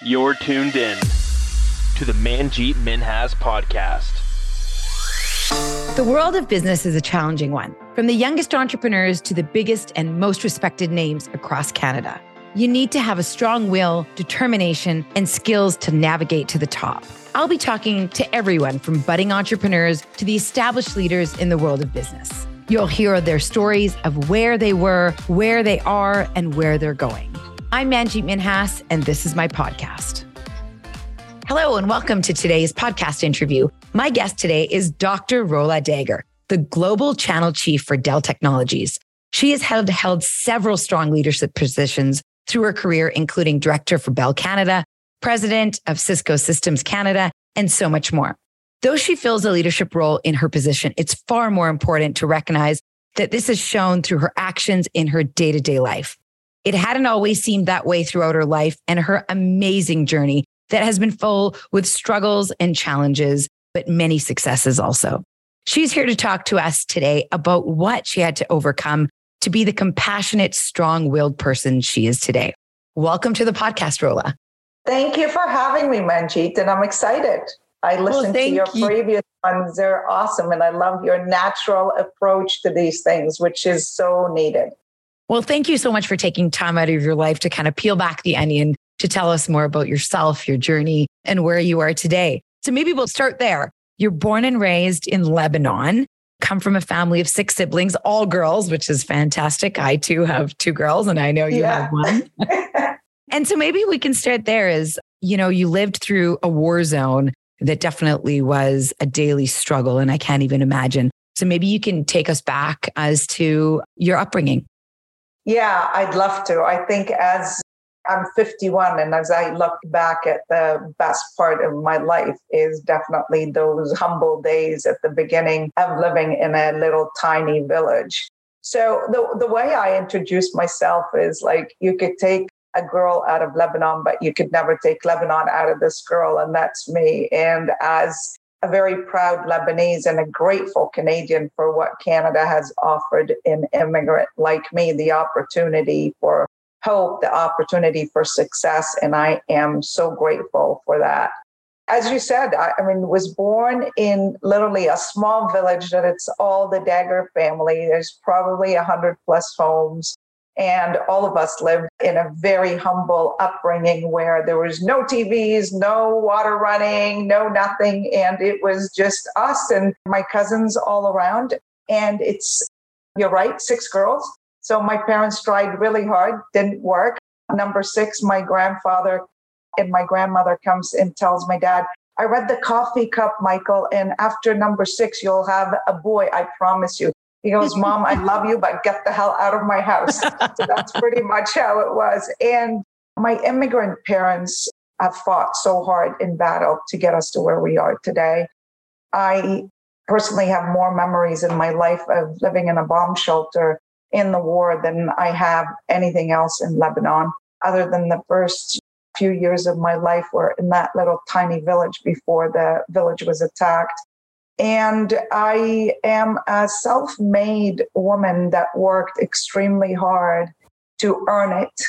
You're tuned in to the Manjit Minhas podcast. The world of business is a challenging one, from the youngest entrepreneurs to the biggest and most respected names across Canada. You need to have a strong will, determination, and skills to navigate to the top. I'll be talking to everyone from budding entrepreneurs to the established leaders in the world of business. You'll hear their stories of where they were, where they are, and where they're going. I'm Manjit Minhas, and this is my podcast. Hello, and welcome to today's podcast interview. My guest today is Dr. Rola Dagher, the Global Channel Chief for Dell Technologies. She has held, held several strong leadership positions through her career, including Director for Bell Canada, President of Cisco Systems Canada, and so much more. Though she fills a leadership role in her position, it's far more important to recognize that this is shown through her actions in her day to day life. It hadn't always seemed that way throughout her life and her amazing journey that has been full with struggles and challenges, but many successes also. She's here to talk to us today about what she had to overcome to be the compassionate, strong willed person she is today. Welcome to the podcast, Rola. Thank you for having me, Manjit, and I'm excited. I listened well, to your you. previous ones. They're awesome. And I love your natural approach to these things, which is so needed. Well, thank you so much for taking time out of your life to kind of peel back the onion to tell us more about yourself, your journey, and where you are today. So maybe we'll start there. You're born and raised in Lebanon, come from a family of six siblings, all girls, which is fantastic. I too have two girls, and I know you yeah. have one. and so maybe we can start there is, you know, you lived through a war zone that definitely was a daily struggle, and I can't even imagine. So maybe you can take us back as to your upbringing. Yeah, I'd love to. I think as I'm 51, and as I look back at the best part of my life, is definitely those humble days at the beginning of living in a little tiny village. So, the, the way I introduce myself is like you could take a girl out of Lebanon, but you could never take Lebanon out of this girl, and that's me. And as a very proud Lebanese and a grateful Canadian for what Canada has offered an immigrant like me the opportunity for hope, the opportunity for success. And I am so grateful for that. As you said, I, I mean, was born in literally a small village that it's all the Dagher family. There's probably a hundred plus homes. And all of us lived in a very humble upbringing where there was no TVs, no water running, no nothing. And it was just us and my cousins all around. And it's, you're right, six girls. So my parents tried really hard, didn't work. Number six, my grandfather and my grandmother comes and tells my dad, I read the coffee cup, Michael, and after number six, you'll have a boy, I promise you. He goes, Mom, I love you, but get the hell out of my house. so that's pretty much how it was. And my immigrant parents have fought so hard in battle to get us to where we are today. I personally have more memories in my life of living in a bomb shelter in the war than I have anything else in Lebanon, other than the first few years of my life were in that little tiny village before the village was attacked. And I am a self made woman that worked extremely hard to earn it.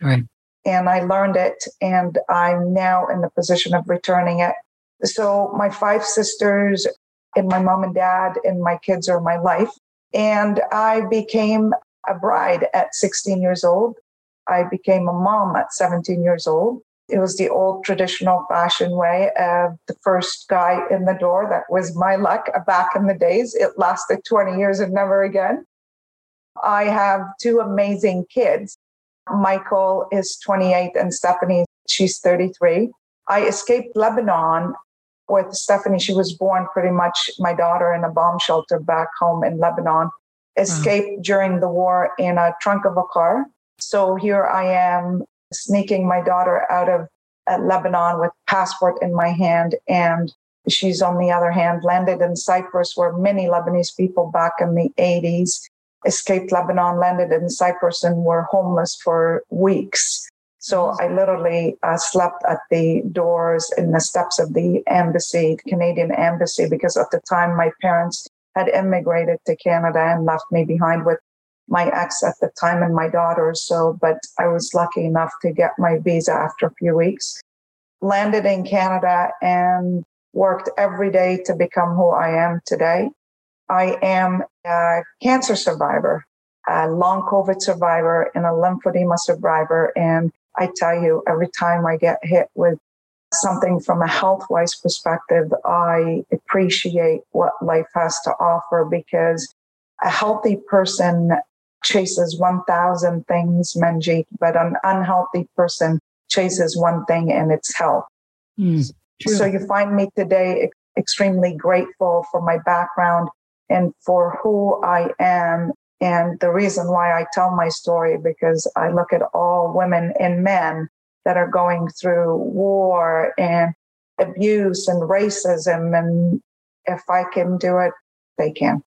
Right. And I learned it, and I'm now in the position of returning it. So, my five sisters, and my mom and dad, and my kids are my life. And I became a bride at 16 years old. I became a mom at 17 years old. It was the old traditional fashion way of the first guy in the door. That was my luck back in the days. It lasted 20 years and never again. I have two amazing kids. Michael is 28 and Stephanie, she's 33. I escaped Lebanon with Stephanie. She was born pretty much my daughter in a bomb shelter back home in Lebanon. Mm. Escaped during the war in a trunk of a car. So here I am sneaking my daughter out of uh, Lebanon with passport in my hand and she's on the other hand landed in Cyprus where many Lebanese people back in the 80s escaped Lebanon landed in Cyprus and were homeless for weeks. So I literally uh, slept at the doors in the steps of the embassy, Canadian embassy, because at the time my parents had immigrated to Canada and left me behind with my ex at the time and my daughter. So, but I was lucky enough to get my visa after a few weeks. Landed in Canada and worked every day to become who I am today. I am a cancer survivor, a long COVID survivor, and a lymphedema survivor. And I tell you, every time I get hit with something from a health wise perspective, I appreciate what life has to offer because a healthy person chases 1,000 things, Manjit, but an unhealthy person chases one thing and it's health. Mm, so you find me today extremely grateful for my background and for who I am. And the reason why I tell my story, because I look at all women and men that are going through war and abuse and racism. And if I can do it, they can.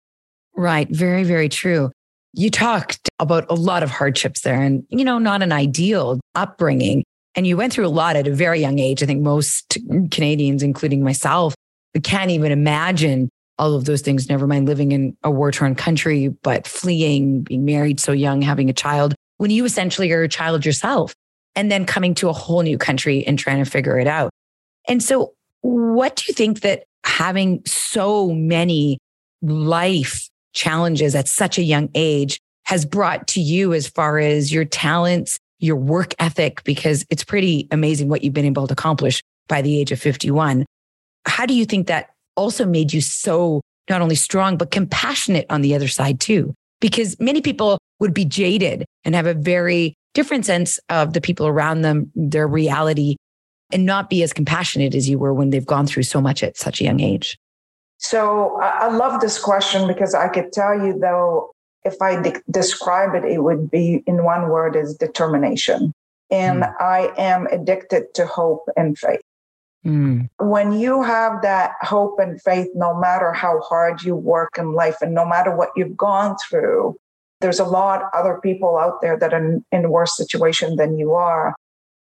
Right. Very, very true. You talked about a lot of hardships there and, you know, not an ideal upbringing. And you went through a lot at a very young age. I think most Canadians, including myself, can't even imagine all of those things, never mind living in a war torn country, but fleeing, being married so young, having a child when you essentially are a child yourself and then coming to a whole new country and trying to figure it out. And so, what do you think that having so many life challenges at such a young age has brought to you as far as your talents, your work ethic? Because it's pretty amazing what you've been able to accomplish by the age of 51. How do you think that also made you so not only strong, but compassionate on the other side too? Because many people would be jaded and have a very different sense of the people around them, their reality, and not be as compassionate as you were when they've gone through so much at such a young age? So I love this question because I could tell you, though, if I de- describe it, it would be in one word is determination. And mm. I am addicted to hope and faith. Mm. When you have that hope and faith, no matter how hard you work in life and no matter what you've gone through, there's a lot other people out there that are in, in worse situation than you are.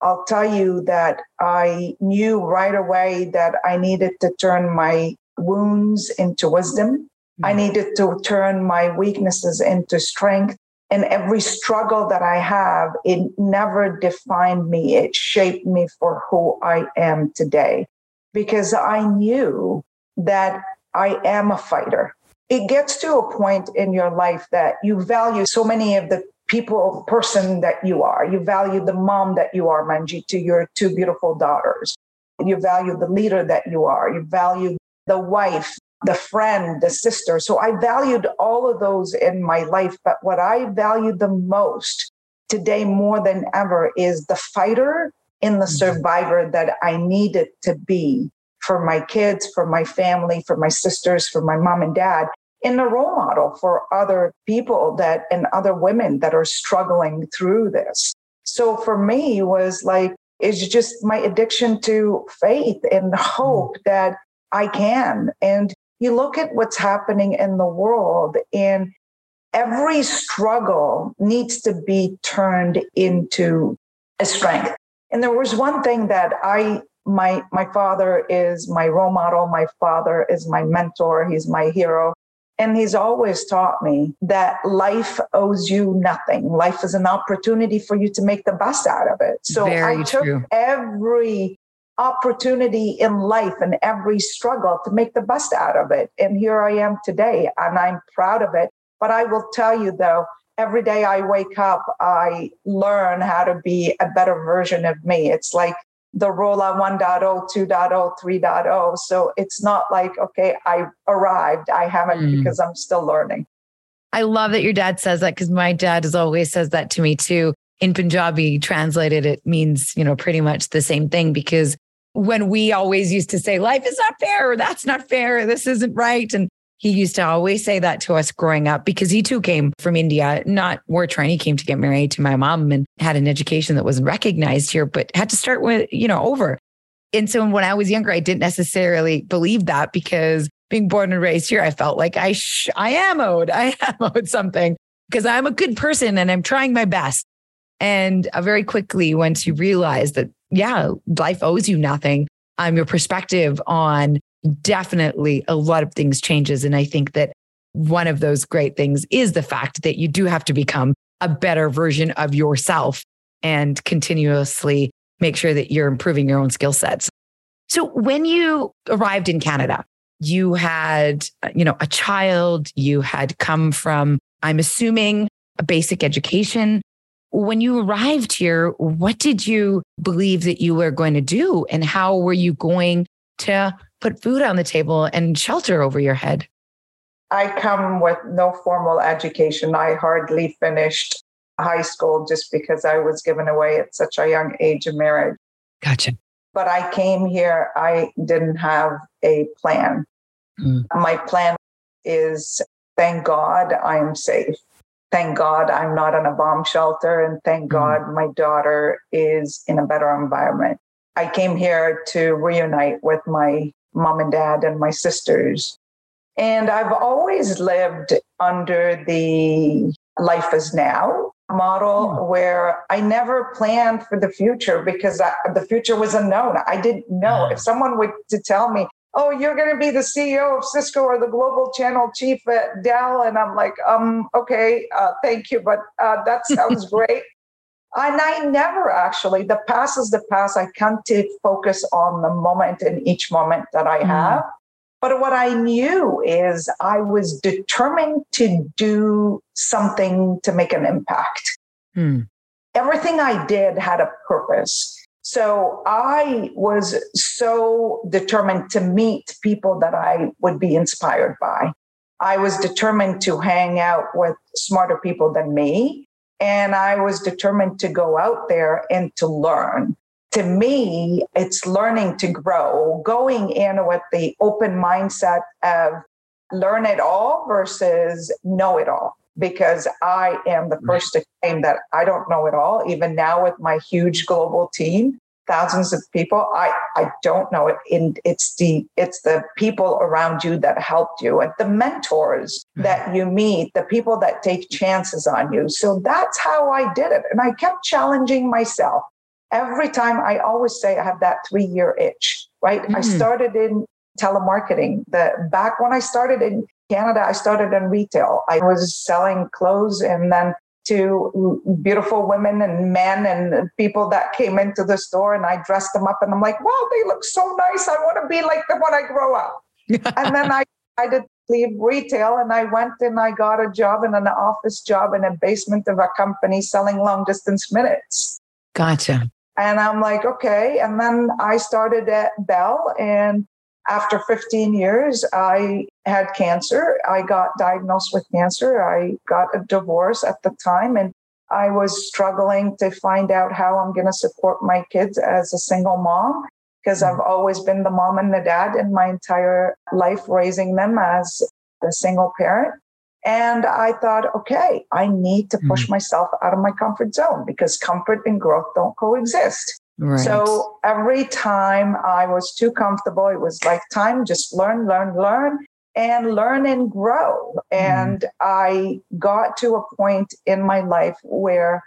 I'll tell you that I knew right away that I needed to turn my wounds into wisdom. Mm-hmm. I needed to turn my weaknesses into strength. And every struggle that I have, it never defined me. It shaped me for who I am today because I knew that I am a fighter it gets to a point in your life that you value so many of the people, person that you are. You value the mom that you are, Manji, to your two beautiful daughters. You value the leader that you are. You value the wife, the friend, the sister. So I valued all of those in my life. But what I value the most today more than ever is the fighter and the mm-hmm. survivor that I needed to be for my kids, for my family, for my sisters, for my mom and dad, and a role model for other people that and other women that are struggling through this. So for me was like it's just my addiction to faith and hope that I can. And you look at what's happening in the world and every struggle needs to be turned into a strength. And there was one thing that I my my father is my role model my father is my mentor he's my hero and he's always taught me that life owes you nothing life is an opportunity for you to make the best out of it so Very i took true. every opportunity in life and every struggle to make the best out of it and here i am today and i'm proud of it but i will tell you though every day i wake up i learn how to be a better version of me it's like the Rola 1.0, 2.0, 3.0. So it's not like, okay, I arrived. I haven't mm. because I'm still learning. I love that your dad says that because my dad has always says that to me too. In Punjabi, translated, it means, you know, pretty much the same thing because when we always used to say, life is not fair, or that's not fair, this isn't right. And he used to always say that to us growing up because he too came from India, not war trained. He came to get married to my mom and had an education that wasn't recognized here, but had to start with, you know, over. And so when I was younger, I didn't necessarily believe that because being born and raised here, I felt like I, sh- I am owed, I am owed something because I'm a good person and I'm trying my best. And uh, very quickly, once you realize that, yeah, life owes you nothing, um, your perspective on definitely a lot of things changes. And I think that one of those great things is the fact that you do have to become a better version of yourself and continuously make sure that you're improving your own skill sets. So when you arrived in Canada, you had, you know, a child, you had come from, I'm assuming, a basic education. When you arrived here, what did you believe that you were going to do? And how were you going to put food on the table and shelter over your head? I come with no formal education. I hardly finished high school just because I was given away at such a young age of marriage. Gotcha. But I came here, I didn't have a plan. Mm. My plan is thank God I am safe. Thank God I'm not in a bomb shelter. And thank mm. God my daughter is in a better environment. I came here to reunite with my mom and dad and my sisters. And I've always lived under the life is now model mm. where I never planned for the future because I, the future was unknown. I didn't know. Mm. If someone would to tell me, oh, you're going to be the CEO of Cisco or the global channel chief at Dell. And I'm like, um, okay, uh, thank you, but uh, that sounds great. And I never actually, the past is the past. I come to focus on the moment in each moment that I mm. have. Mm. But what I knew is I was determined to do something to make an impact. Mm. Everything I did had a purpose. So I was so determined to meet people that I would be inspired by. I was determined to hang out with smarter people than me. And I was determined to go out there and to learn. To me, it's learning to grow, going in with the open mindset of learn it all versus know it all because I am the first to claim that I don't know it all. Even now, with my huge global team, thousands of people, I, I don't know it. And it's the it's the people around you that helped you, and the mentors that you meet, the people that take chances on you. So that's how I did it, and I kept challenging myself. Every time I always say I have that three year itch, right? Mm-hmm. I started in telemarketing. The back when I started in Canada, I started in retail. I was selling clothes and then to beautiful women and men and people that came into the store and I dressed them up and I'm like, wow, they look so nice. I want to be like them when I grow up. and then I decided to leave retail and I went and I got a job in an office job in a basement of a company selling long distance minutes. Gotcha. And I'm like, okay. And then I started at Bell and after 15 years, I had cancer. I got diagnosed with cancer. I got a divorce at the time, and I was struggling to find out how I'm going to support my kids as a single mom because I've always been the mom and the dad in my entire life, raising them as a single parent. And I thought, okay, I need to push mm. myself out of my comfort zone because comfort and growth don't coexist. Right. So every time I was too comfortable, it was like time just learn, learn, learn, and learn and grow. Mm. And I got to a point in my life where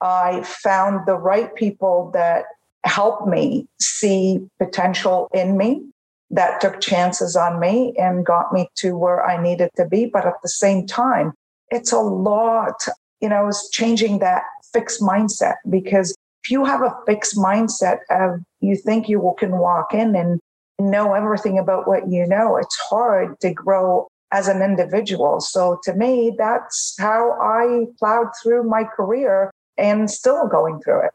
I found the right people that helped me see potential in me, that took chances on me and got me to where I needed to be. But at the same time, it's a lot, you know, it's changing that fixed mindset because if you have a fixed mindset of you think you can walk in and know everything about what you know, it's hard to grow as an individual. So to me, that's how I plowed through my career and still going through it.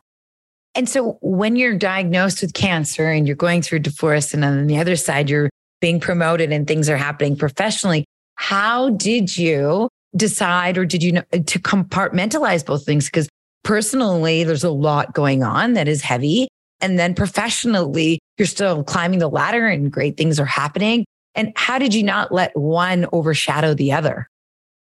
And so when you're diagnosed with cancer and you're going through divorce, and on the other side, you're being promoted and things are happening professionally, how did you decide or did you know to compartmentalize both things? Because personally, there's a lot going on that is heavy. And then professionally, you're still climbing the ladder and great things are happening. And how did you not let one overshadow the other?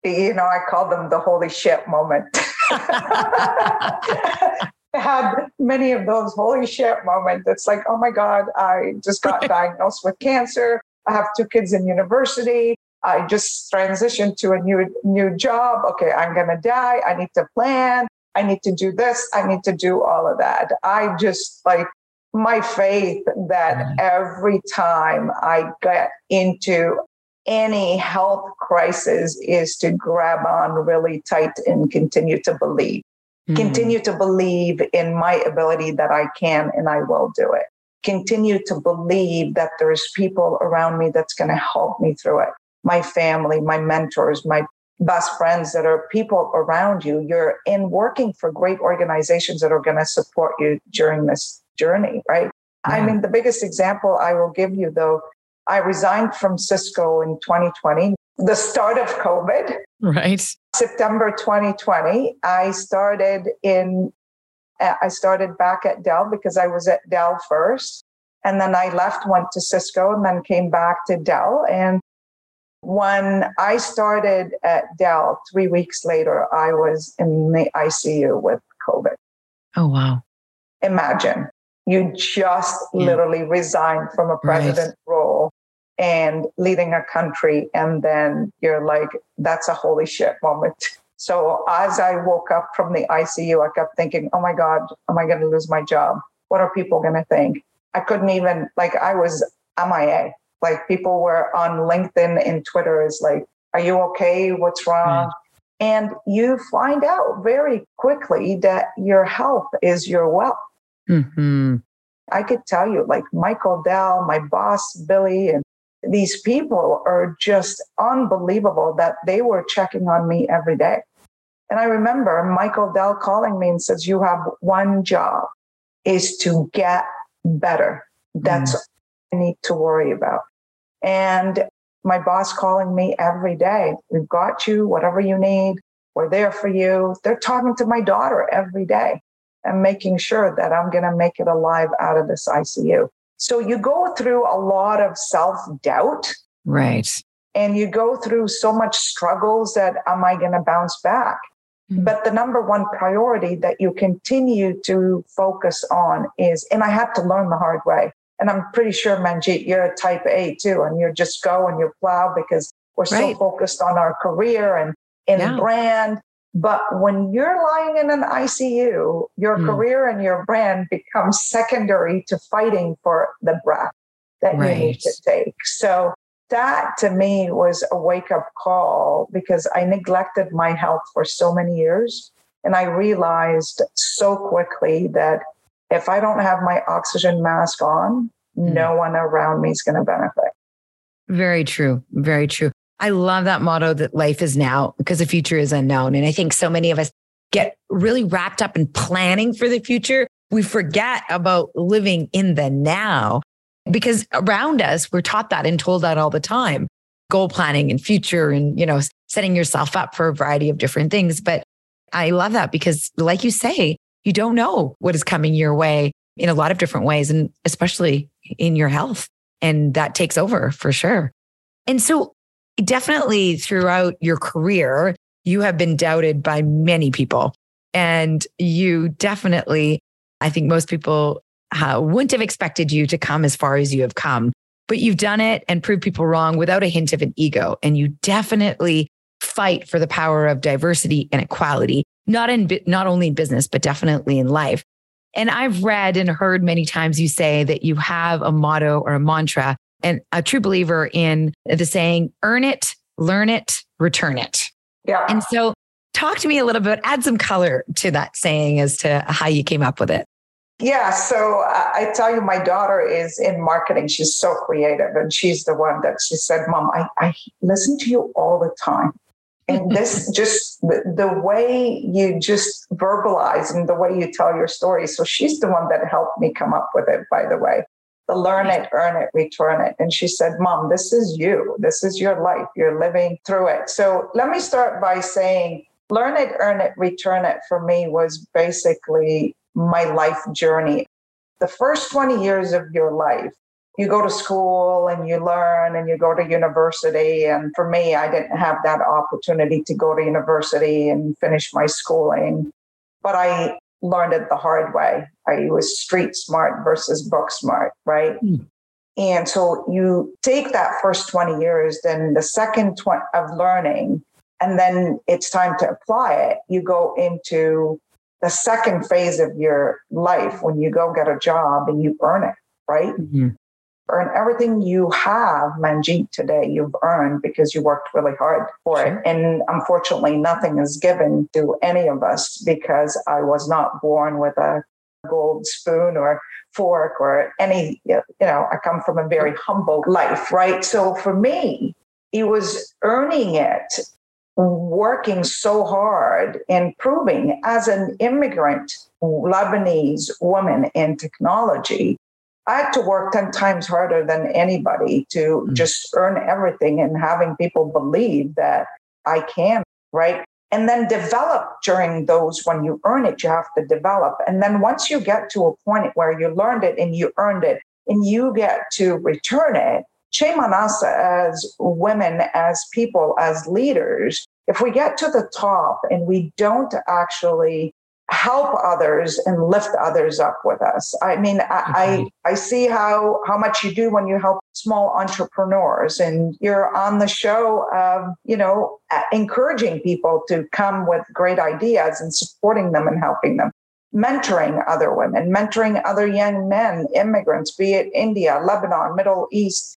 You know, I call them the holy shit moment. I had many of those holy shit moments. It's like, oh my God, I just got diagnosed with cancer. I have two kids in university. I just transitioned to a new new job. Okay, I'm gonna die. I need to plan. I need to do this. I need to do all of that. I just like my faith that every time I get into any health crisis is to grab on really tight and continue to believe. Mm-hmm. Continue to believe in my ability that I can and I will do it. Continue to believe that there's people around me that's going to help me through it. My family, my mentors, my best friends that are people around you. You're in working for great organizations that are going to support you during this journey, right? Yeah. I mean, the biggest example I will give you though, I resigned from Cisco in 2020, the start of COVID. Right. September 2020, I started in uh, I started back at Dell because I was at Dell first. And then I left, went to Cisco, and then came back to Dell. And when I started at Dell, three weeks later, I was in the ICU with COVID. Oh, wow. Imagine you just yeah. literally resigned from a president right. role and leading a country. And then you're like, that's a holy shit moment. So as I woke up from the ICU, I kept thinking, oh my God, am I going to lose my job? What are people going to think? I couldn't even, like, I was MIA. Like, people were on LinkedIn and Twitter is like, are you okay? What's wrong? Mm. And you find out very quickly that your health is your wealth. Mm-hmm. I could tell you, like Michael Dell, my boss, Billy, and these people are just unbelievable that they were checking on me every day. And I remember Michael Dell calling me and says, You have one job is to get better. That's mm. Need to worry about. And my boss calling me every day, We've got you, whatever you need. We're there for you. They're talking to my daughter every day and making sure that I'm going to make it alive out of this ICU. So you go through a lot of self doubt. Right. And you go through so much struggles that am I going to bounce back? Mm-hmm. But the number one priority that you continue to focus on is, and I had to learn the hard way. And I'm pretty sure, Manjit, you're a type A too, and you just go and you plow because we're right. so focused on our career and in yeah. brand but when you're lying in an ICU, your mm. career and your brand becomes secondary to fighting for the breath that right. you need to take. So that to me was a wake up call because I neglected my health for so many years. And I realized so quickly that if I don't have my oxygen mask on, mm. no one around me is going to benefit. Very true. Very true. I love that motto that life is now because the future is unknown. And I think so many of us get really wrapped up in planning for the future. We forget about living in the now because around us, we're taught that and told that all the time goal planning and future and, you know, setting yourself up for a variety of different things. But I love that because, like you say, you don't know what is coming your way in a lot of different ways, and especially in your health. And that takes over for sure. And so definitely throughout your career, you have been doubted by many people. And you definitely, I think most people uh, wouldn't have expected you to come as far as you have come, but you've done it and proved people wrong without a hint of an ego. And you definitely fight for the power of diversity and equality, not in, not only in business, but definitely in life. And I've read and heard many times you say that you have a motto or a mantra and a true believer in the saying, earn it, learn it, return it. Yeah. And so talk to me a little bit, add some color to that saying as to how you came up with it. Yeah, so I tell you, my daughter is in marketing. She's so creative, and she's the one that she said, "Mom, I, I listen to you all the time, and this just the, the way you just verbalize and the way you tell your story." So she's the one that helped me come up with it. By the way, the learn it, earn it, return it. And she said, Mom, this is you. This is your life. You're living through it. So let me start by saying, learn it, earn it, return it for me was basically my life journey. The first 20 years of your life, you go to school and you learn and you go to university. And for me, I didn't have that opportunity to go to university and finish my schooling. But I learned it the hard way. I was street smart versus book smart, right? Mm. And so you take that first 20 years, then the second 20 of learning, and then it's time to apply it. You go into the second phase of your life when you go get a job and you earn it, right? Mm-hmm. Earn everything you have, Manjit, today, you've earned because you worked really hard for sure. it. And unfortunately, nothing is given to any of us because I was not born with a gold spoon or fork or any, you know, I come from a very humble life, right? So for me, it was earning it, working so hard, improving as an immigrant Lebanese woman in technology I had to work 10 times harder than anybody to mm-hmm. just earn everything and having people believe that I can, right? And then develop during those when you earn it, you have to develop. And then once you get to a point where you learned it and you earned it and you get to return it, shame on us as women, as people, as leaders. If we get to the top and we don't actually help others and lift others up with us. I mean, I, I, I see how how much you do when you help small entrepreneurs, and you're on the show of you know encouraging people to come with great ideas and supporting them and helping them. Mentoring other women, mentoring other young men, immigrants, be it India, Lebanon, Middle East.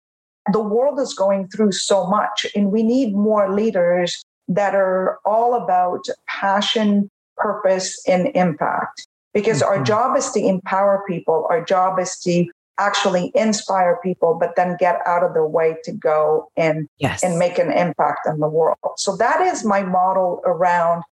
The world is going through so much, and we need more leaders that are all about passion, purpose, and impact. Because mm-hmm. our job is to empower people, our job is to actually inspire people, but then get out of the way to go and, yes. and make an impact in the world. So that is my model around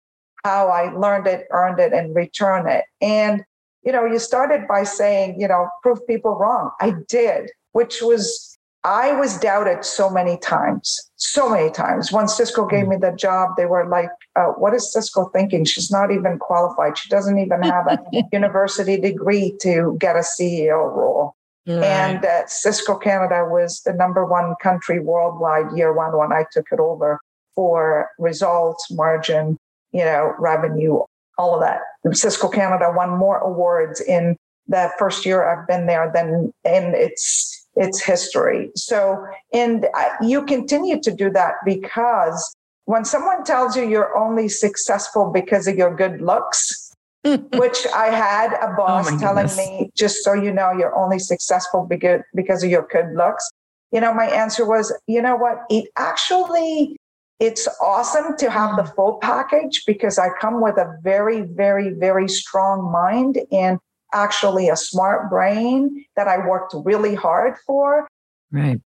how I learned it, earned it, and return it. And, you know, you started by saying, you know, prove people wrong. I did, which was I was doubted so many times, so many times. When Cisco gave hmm. me the job, they were like, uh, What is Cisco thinking? She's not even qualified. She doesn't even have a university degree to get a CEO role. Right. And uh, Cisco Canada was the number one country worldwide year one when I took it over for results, margin, you know, revenue, all of that. Cisco Canada won more awards in the first year I've been there than in its its history. So, and you continue to do that because when someone tells you you're only successful because of your good looks, which I had a oh boss oh telling goodness. me, just so you know, you're only successful because, because of your good looks. You know, my answer was, you know what? It actually, it's awesome to have the mm. full package because I come with a very, very, very strong mind and actually a smart brain that I worked really hard for. Right.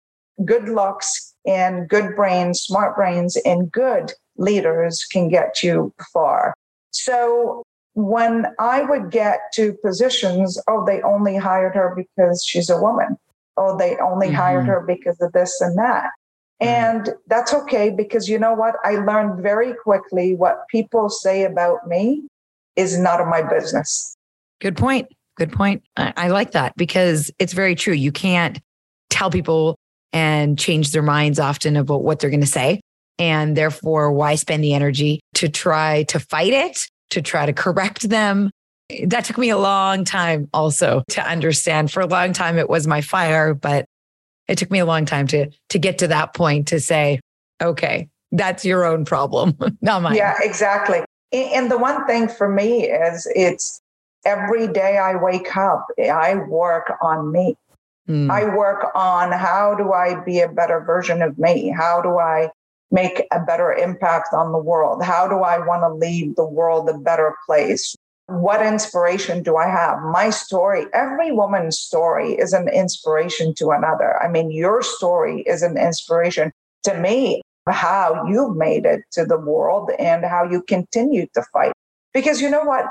Good looks and good brains, smart brains, and good leaders can get you far. So when I would get to positions, oh, they only hired her because she's a woman. Oh, they only mm-hmm. hired her because of this and that. And that's okay because you know what? I learned very quickly what people say about me is not of my business. Good point. Good point. I, I like that because it's very true. You can't tell people and change their minds often about what they're going to say. And therefore, why spend the energy to try to fight it, to try to correct them? That took me a long time also to understand. For a long time, it was my fire, but it took me a long time to, to get to that point to say, okay, that's your own problem, not mine. Yeah, exactly. And the one thing for me is it's every day I wake up, I work on me. Mm. I work on how do I be a better version of me? How do I make a better impact on the world? How do I want to leave the world a better place? What inspiration do I have? My story, every woman's story is an inspiration to another. I mean, your story is an inspiration to me, how you've made it to the world and how you continue to fight. Because you know what?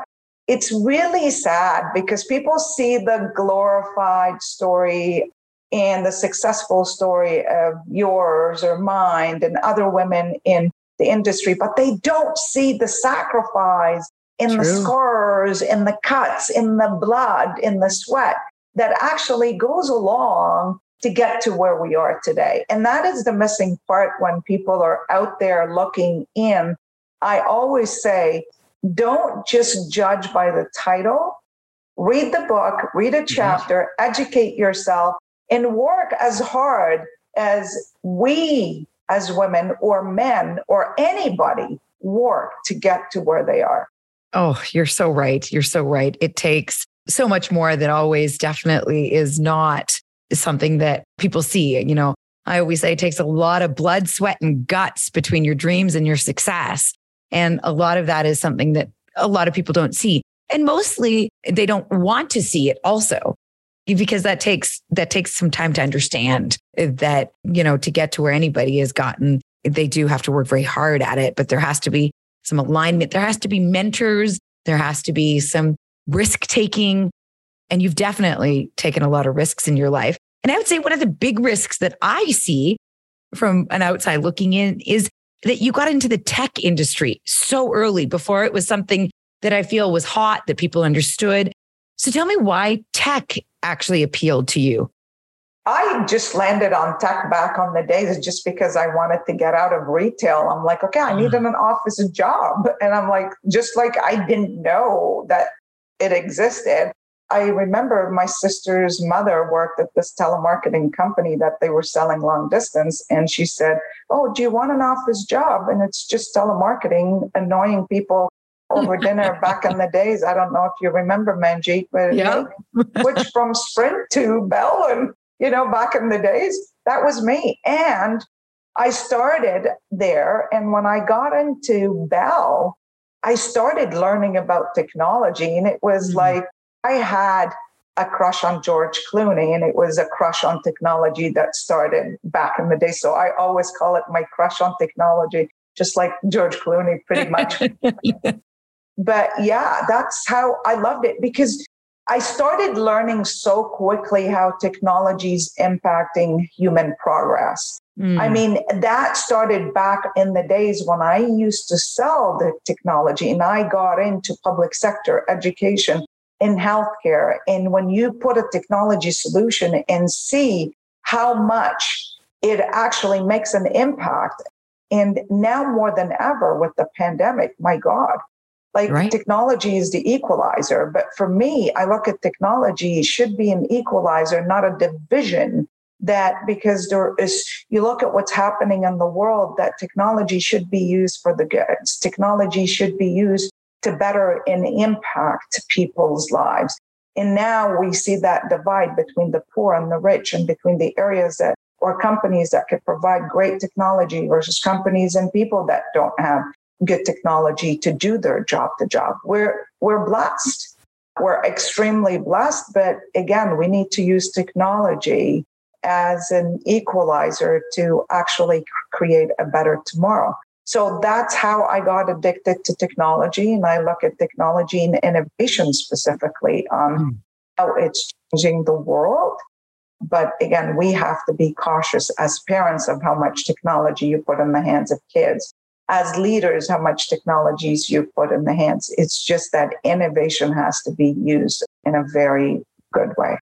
It's really sad because people see the glorified story and the successful story of yours or mine and other women in the industry, but they don't see the sacrifice in True. the scars, in the cuts, in the blood, in the sweat that actually goes along to get to where we are today. And that is the missing part when people are out there looking in. I always say, don't just judge by the title. Read the book, read a mhm. chapter, educate yourself, and work as hard as we as women or men or anybody work to get to where they are. Oh, you're so right. You're so right. It takes so much more than always definitely is not something that people see. You know, I always say it takes a lot of blood, sweat, and guts between your dreams and your success. And a lot of that is something that a lot of people don't see. And mostly they don't want to see it also because that takes that takes some time to understand that you know to get to where anybody has gotten they do have to work very hard at it but there has to be some alignment. There has to be mentors. There has to be some risk taking. And you've definitely taken a lot of risks in your life. And i would say one of the big risks that i see from an outside looking in is that you got into the tech industry so early before it was something that I feel was hot, that people understood. So tell me why tech actually appealed to you. I just landed on tech back on the days just because I wanted to get out of retail. I'm like, okay, I needed mm. an office job. And I'm like, just like I didn't know that it existed. I remember my sister's mother worked at this telemarketing company that they were selling long distance. And she said, Oh, do you want an office job? And it's just telemarketing, annoying people over dinner back in the days. I don't know if you remember Manjit, but yeah. which from Sprint to Bell and you know, back in the days, that was me. And I started there. And when I got into Bell, I started learning about technology. And it was mm-hmm. like I had a crush on George Clooney, and it was a crush on technology that started back in the day. So I always call it my crush on technology, just like George Clooney, pretty much. but yeah, that's how I loved it because I started learning so quickly how technology is impacting human progress. Mm. I mean, that started back in the days when I used to sell the technology and I got into public sector education in healthcare. And when you put a technology solution and see how much it actually makes an impact, and now more than ever with the pandemic, my God, like right. technology is the equalizer. But for me, I look at technology should be an equalizer, not a division. That because there is, you look at what's happening in the world, that technology should be used for the goods. Technology should be used to better and impact people's lives. And now we see that divide between the poor and the rich and between the areas that or companies that could provide great technology versus companies and people that don't have good technology to do their job the job. We're we're blessed. We're extremely blessed, but again, we need to use technology as an equalizer to actually create a better tomorrow. So that's how I got addicted to technology. And I look at technology and innovation specifically on mm. how it's changing the world. But again, we have to be cautious as parents of how much technology you put in the hands of kids as leaders how much technologies you put in the hands. It's just that innovation has to be used in a very good way.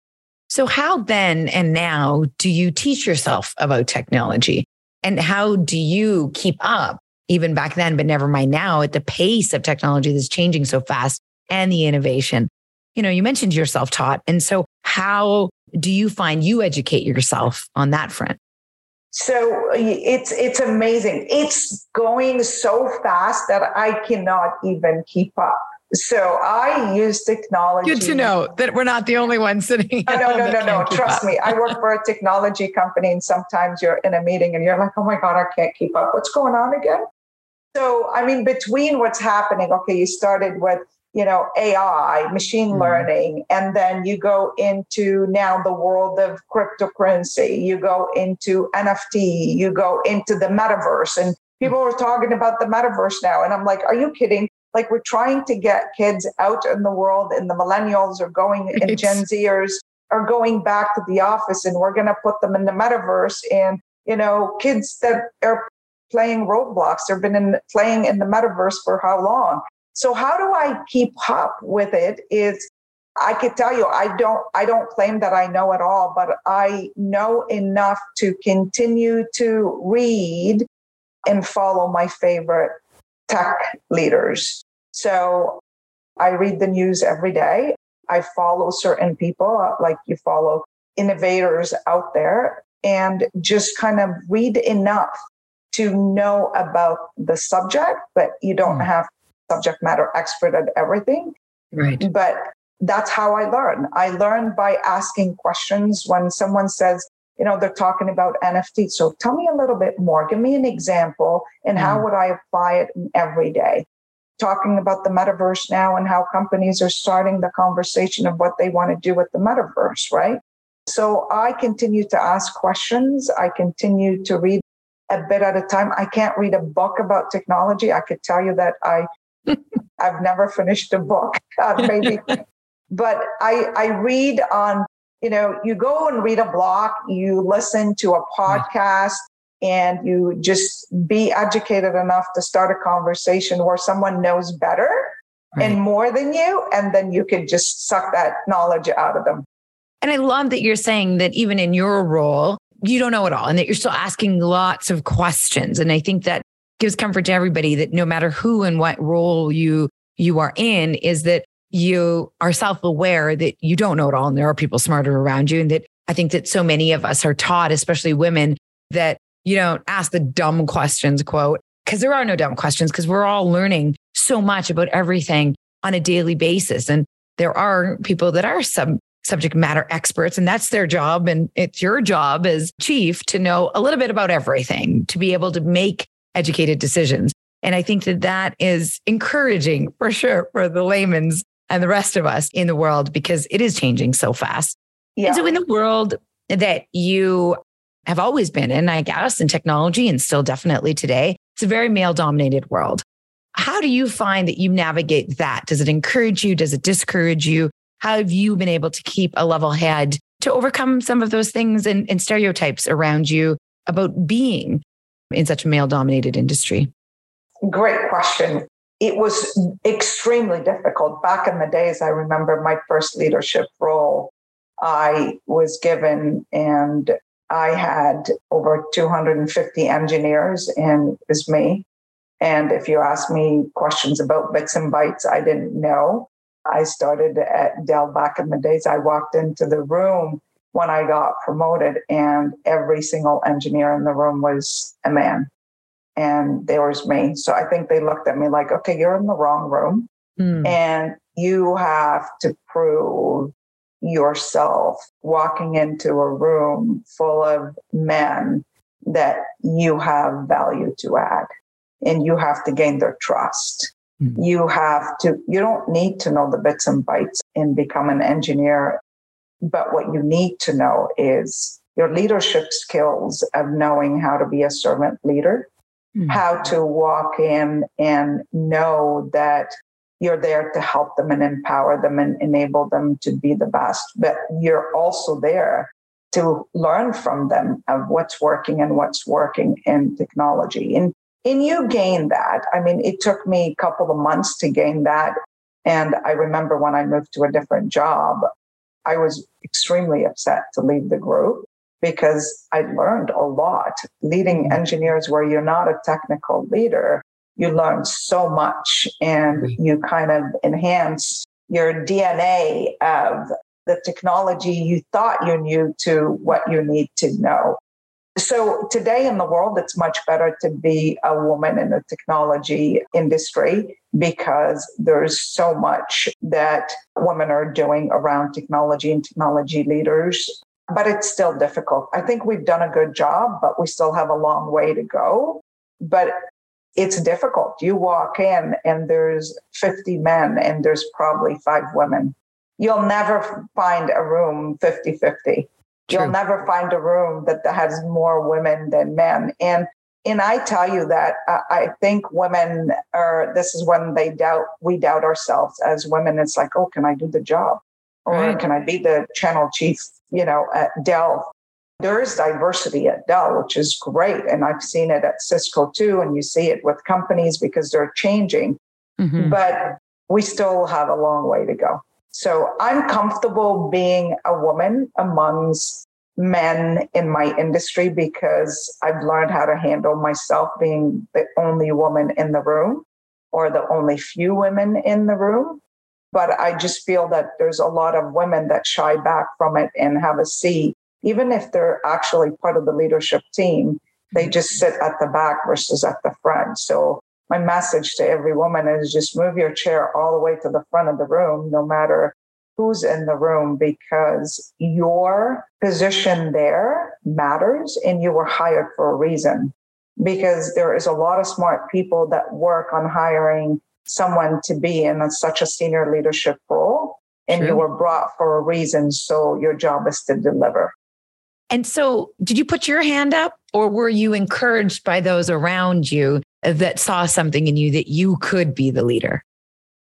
So, how then and now do you teach yourself about technology? And how do you keep up, even back then, but never mind now, at the pace of technology that's changing so fast and the innovation? You know, you mentioned you're self taught. And so, how do you find you educate yourself on that front? So it's it's amazing. It's going so fast that I cannot even keep up. So I use technology. Good to know that we're not the only ones sitting. no, no, no, no, no. Trust up. me. I work for a technology company, and sometimes you're in a meeting and you're like, "Oh my god, I can't keep up. What's going on again?" So I mean, between what's happening, okay, you started with you know ai machine mm-hmm. learning and then you go into now the world of cryptocurrency. You go into nft you go into the metaverse and people are talking about the metaverse now and i'm like are you kidding? Like we're trying to get kids out in the world and the millennials are going and it's... gen zers are going back to the office and we're going to put them in the metaverse and you know kids that are playing roblox they've been in, playing in the metaverse for how long so how do I keep up with it is I could tell you I don't I don't claim that I know it all, but I know enough to continue to read and follow my favorite tech leaders. So I read the news every day. I follow certain people like you follow innovators out there and just kind of read enough to know about the subject, but you don't mm. have subject matter expert at everything. Right. But that's how I learn. I learn by asking questions when someone says, you know, they're talking about NFT. So tell me a little bit more. Give me an example and how mm. would I apply it in every day? Talking about the metaverse now and how companies are starting the conversation of what they want to do with the metaverse, right? So I continue to ask questions. I continue to read a bit at a time. I can't read a book about technology. I could tell you that I I've never finished a book, uh, maybe, but I I read on. You know, you go and read a blog, you listen to a podcast, and you just be educated enough to start a conversation where someone knows better right. and more than you, and then you can just suck that knowledge out of them. And I love that you're saying that even in your role, you don't know it all and that you're still asking lots of questions. And I think that gives comfort to everybody that no matter who and what role you you are in, is that you are self-aware that you don't know it all and there are people smarter around you. And that I think that so many of us are taught, especially women, that you don't ask the dumb questions, quote, because there are no dumb questions, because we're all learning so much about everything on a daily basis. And there are people that are sub subject matter experts, and that's their job. And it's your job as chief to know a little bit about everything, to be able to make educated decisions. And I think that that is encouraging for sure for the layman's and the rest of us in the world because it is changing so fast. Yeah. And so, in the world that you have always been in, I guess, in technology and still definitely today, it's a very male dominated world. How do you find that you navigate that? Does it encourage you? Does it discourage you? How have you been able to keep a level head to overcome some of those things and, and stereotypes around you about being in such a male dominated industry? Great question. It was extremely difficult. Back in the days, I remember my first leadership role I was given, and I had over 250 engineers, and it was me. And if you ask me questions about bits and bytes, I didn't know. I started at Dell back in the days. I walked into the room when I got promoted, and every single engineer in the room was a man. And there was me. So I think they looked at me like, okay, you're in the wrong room. Mm. And you have to prove yourself walking into a room full of men that you have value to add and you have to gain their trust. Mm-hmm. You have to, you don't need to know the bits and bytes and become an engineer. But what you need to know is your leadership skills of knowing how to be a servant leader, mm-hmm. how to walk in and know that you're there to help them and empower them and enable them to be the best. But you're also there to learn from them of what's working and what's working in technology. And and you gain that. I mean, it took me a couple of months to gain that. And I remember when I moved to a different job, I was extremely upset to leave the group because I learned a lot. Leading mm-hmm. engineers where you're not a technical leader, you learn so much and mm-hmm. you kind of enhance your DNA of the technology you thought you knew to what you need to know. So today in the world, it's much better to be a woman in the technology industry because there's so much that women are doing around technology and technology leaders. But it's still difficult. I think we've done a good job, but we still have a long way to go. But it's difficult. You walk in and there's 50 men and there's probably five women. You'll never find a room 50 50 True. You'll never find a room that has more women than men. And and I tell you that uh, I think women are. This is when they doubt. We doubt ourselves as women. It's like, oh, can I do the job, or right. can I be the channel chief? You know, at Dell. There is diversity at Dell, which is great, and I've seen it at Cisco too. And you see it with companies because they're changing, mm-hmm. but we still have a long way to go. So I'm comfortable being a woman amongst men in my industry because I've learned how to handle myself being the only woman in the room or the only few women in the room. But I just feel that there's a lot of women that shy back from it and have a seat, even if they're actually part of the leadership team, they mm-hmm. just sit at the back versus at the front. So my message to every woman is just move your chair all the way to the front of the room, no matter who's in the room because your position there matters and you were hired for a reason. Because there is a lot of smart people that work on hiring someone to be in a, such a senior leadership role, and True. you were brought for a reason. So your job is to deliver. And so, did you put your hand up, or were you encouraged by those around you that saw something in you that you could be the leader?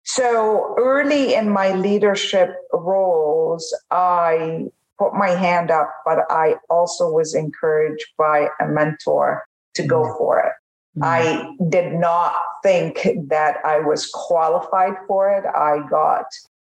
So early in my leadership roles, I put my hand up, but I also was encouraged by a mentor to go mm-hmm. for it. Mm-hmm. I did not think that I was qualified for it. I got,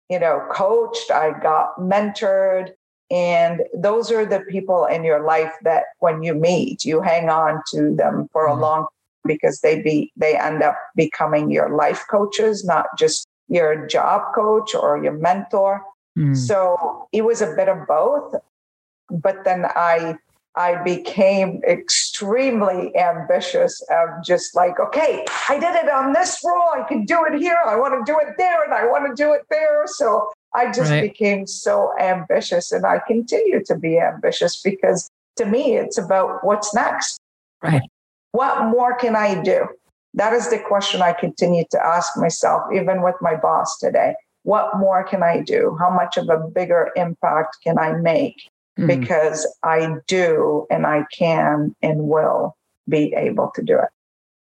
you know, coached, I got mentored. And those are the people in your life that when you meet, you hang on to them for a mm-hmm. long because they be they end up becoming your life coaches, not just your job coach or your mentor. Mm. So it was a bit of both. But then I I became extremely ambitious of just like, okay, I did it on this role. I can do it here. I want to do it there and I want to do it there. So I just right. became so ambitious and I continue to be ambitious because to me, it's about what's next. Right. What more can I do? That is the question I continue to ask myself, even with my boss today. What more can I do? How much of a bigger impact can I make? Mm. Because I do and I can and will be able to do it.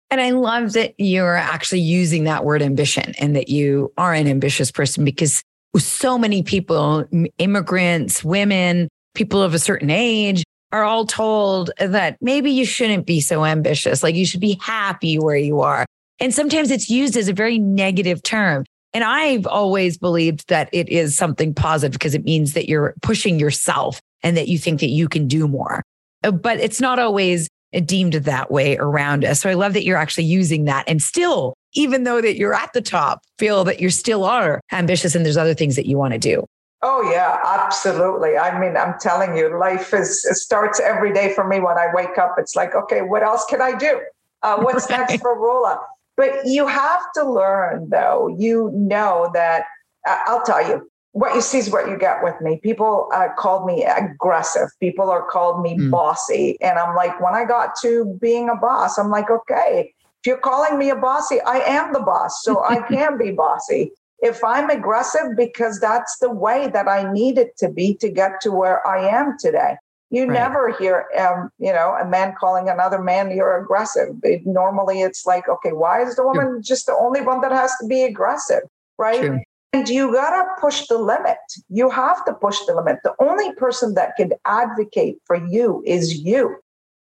And I love that you're actually using that word ambition and that you are an ambitious person because so many people, immigrants, women, people of a certain age, are all told that maybe you shouldn't be so ambitious. Like you should be happy where you are. And sometimes it's used as a very negative term. And I've always believed that it is something positive because it means that you're pushing yourself and that you think that you can do more. Uh, but it's not always deemed that way around us. So I love that you're actually using that and still, even though that you're at the top, feel that you still are ambitious and there's other things that you want to do. Oh yeah, absolutely. I mean, I'm telling you, life is starts every day for me when I wake up. It's like, okay, what else can I do? Uh, what's right. next for Rola? But you have to learn, though. You know that uh, I'll tell you what you see is what you get with me. People uh, called me aggressive. People are called me mm. bossy, and I'm like, when I got to being a boss, I'm like, okay, if you're calling me a bossy, I am the boss, so I can be bossy if I'm aggressive because that's the way that I need it to be to get to where I am today. You right. never hear, um, you know, a man calling another man you're aggressive. It, normally, it's like, okay, why is the woman True. just the only one that has to be aggressive, right? True. And you gotta push the limit. You have to push the limit. The only person that can advocate for you is you.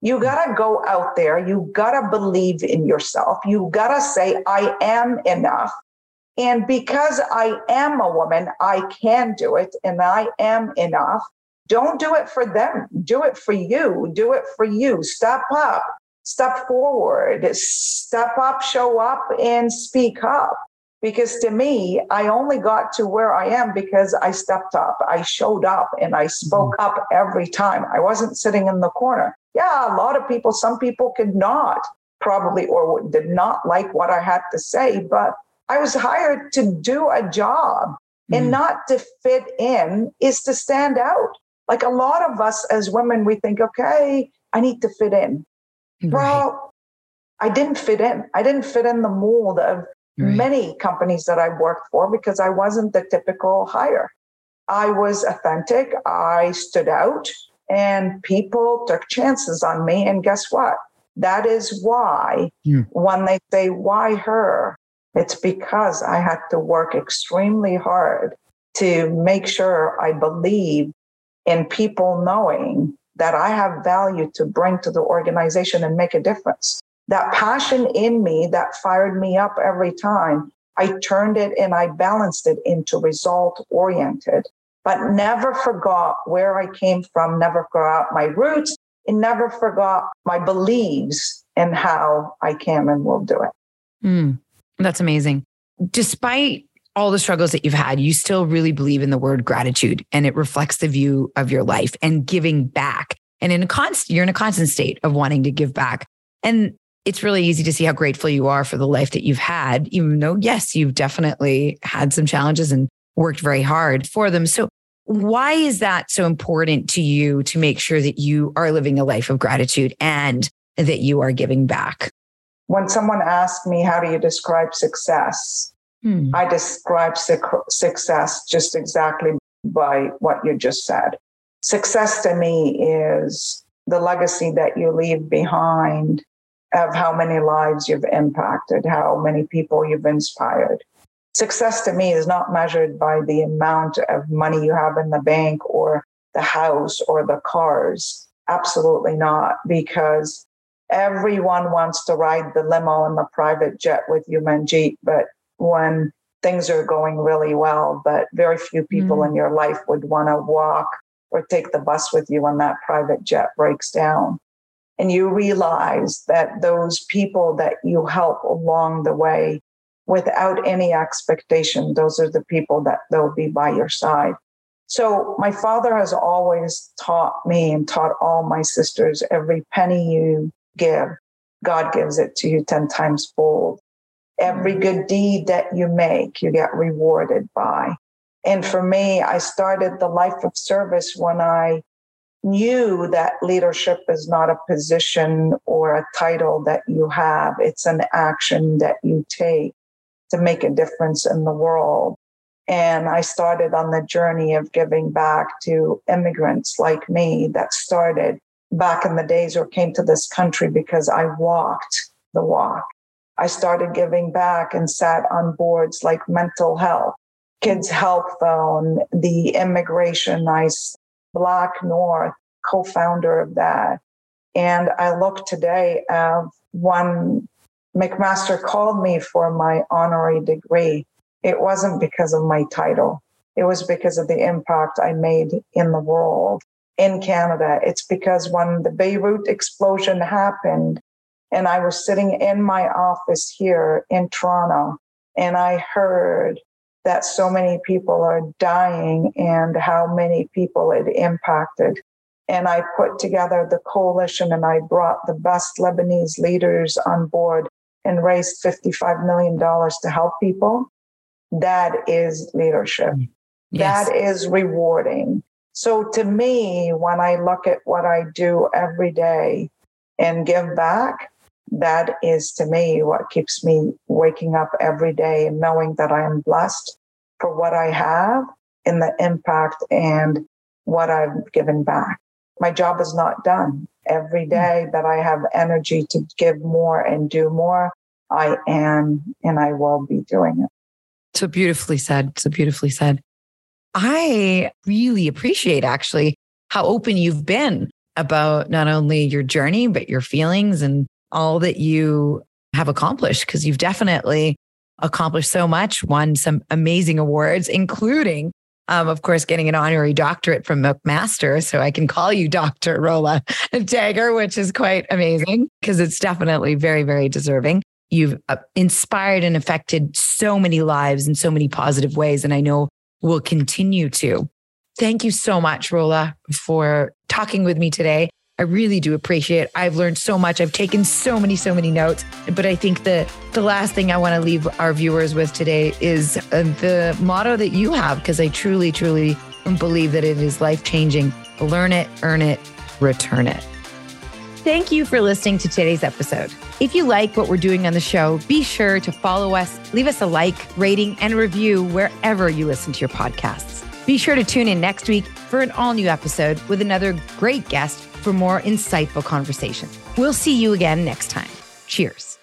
You gotta go out there. You gotta believe in yourself. You gotta say, I am enough. And because I am a woman, I can do it and I am enough. Don't do it for them. Do it for you. Do it for you. Step up, step forward, step up, show up, and speak up. Because to me, I only got to where I am because I stepped up, I showed up, and I spoke mm-hmm. up every time. I wasn't sitting in the corner. Yeah, a lot of people, some people could not probably or did not like what I had to say, but I was hired to do a job mm. and not to fit in is to stand out. Like a lot of us as women, we think, okay, I need to fit in. Right. Well, I didn't fit in. I didn't fit in the mold of right. many companies that I worked for because I wasn't the typical hire. I was authentic. I stood out and people took chances on me. And guess what? That is why mm. when they say, why her? It's because I had to work extremely hard to make sure I believe in people knowing that I have value to bring to the organization and make a difference. That passion in me that fired me up every time, I turned it and I balanced it into result oriented, but never forgot where I came from, never forgot my roots, and never forgot my beliefs and how I can and will do it. Mm. That's amazing. Despite all the struggles that you've had, you still really believe in the word gratitude and it reflects the view of your life and giving back. And in a constant, you're in a constant state of wanting to give back. And it's really easy to see how grateful you are for the life that you've had, even though, yes, you've definitely had some challenges and worked very hard for them. So, why is that so important to you to make sure that you are living a life of gratitude and that you are giving back? When someone asks me, How do you describe success? Hmm. I describe su- success just exactly by what you just said. Success to me is the legacy that you leave behind of how many lives you've impacted, how many people you've inspired. Success to me is not measured by the amount of money you have in the bank or the house or the cars. Absolutely not, because everyone wants to ride the limo and the private jet with you, Manjit, but when things are going really well, but very few people mm. in your life would want to walk or take the bus with you when that private jet breaks down. And you realize that those people that you help along the way without any expectation, those are the people that they'll be by your side. So my father has always taught me and taught all my sisters every penny you give, God gives it to you 10 times fold. Every good deed that you make, you get rewarded by. And for me, I started the life of service when I knew that leadership is not a position or a title that you have, it's an action that you take to make a difference in the world. And I started on the journey of giving back to immigrants like me that started back in the days or came to this country because I walked the walk. I started giving back and sat on boards like mental health, kids help phone, the immigration ICC, Black North, co-founder of that. And I look today uh, at when McMaster called me for my honorary degree. It wasn't because of my title. It was because of the impact I made in the world in Canada. It's because when the Beirut explosion happened, and I was sitting in my office here in Toronto, and I heard that so many people are dying and how many people it impacted. And I put together the coalition and I brought the best Lebanese leaders on board and raised $55 million to help people. That is leadership. Mm. Yes. That is rewarding. So to me, when I look at what I do every day and give back, that is to me what keeps me waking up every day and knowing that I am blessed for what I have and the impact and what I've given back. My job is not done. Every hmm. that I have energy to give more and do more, I am and I will be doing it. So beautifully said. So beautifully said. I really appreciate actually how open you've been about not only your journey, but your feelings and all that you have accomplished, because you've definitely accomplished so much, won some amazing awards, including, um, of course, getting an honorary doctorate from McMaster. So I can call you Dr. Rola Dagher, which is quite amazing because it's definitely very, very deserving. You've uh, inspired and affected so many lives in so many positive ways. And I know will continue to. Thank you so much, Rola, for talking with me today. I really do appreciate it. I've learned so much. I've taken so many, so many notes. But I think the the last thing I want to leave our viewers with today is uh, the motto that you have, because I truly, truly believe that it is life changing. Learn it, earn it, return it. Thank you for listening to today's episode. If you like what we're doing on the show, be sure to follow us, leave us a like, rating, and review wherever you listen to your podcasts. Be sure to tune in next week for an all new episode with another great guest for more insightful conversation. We'll see you again next time. Cheers.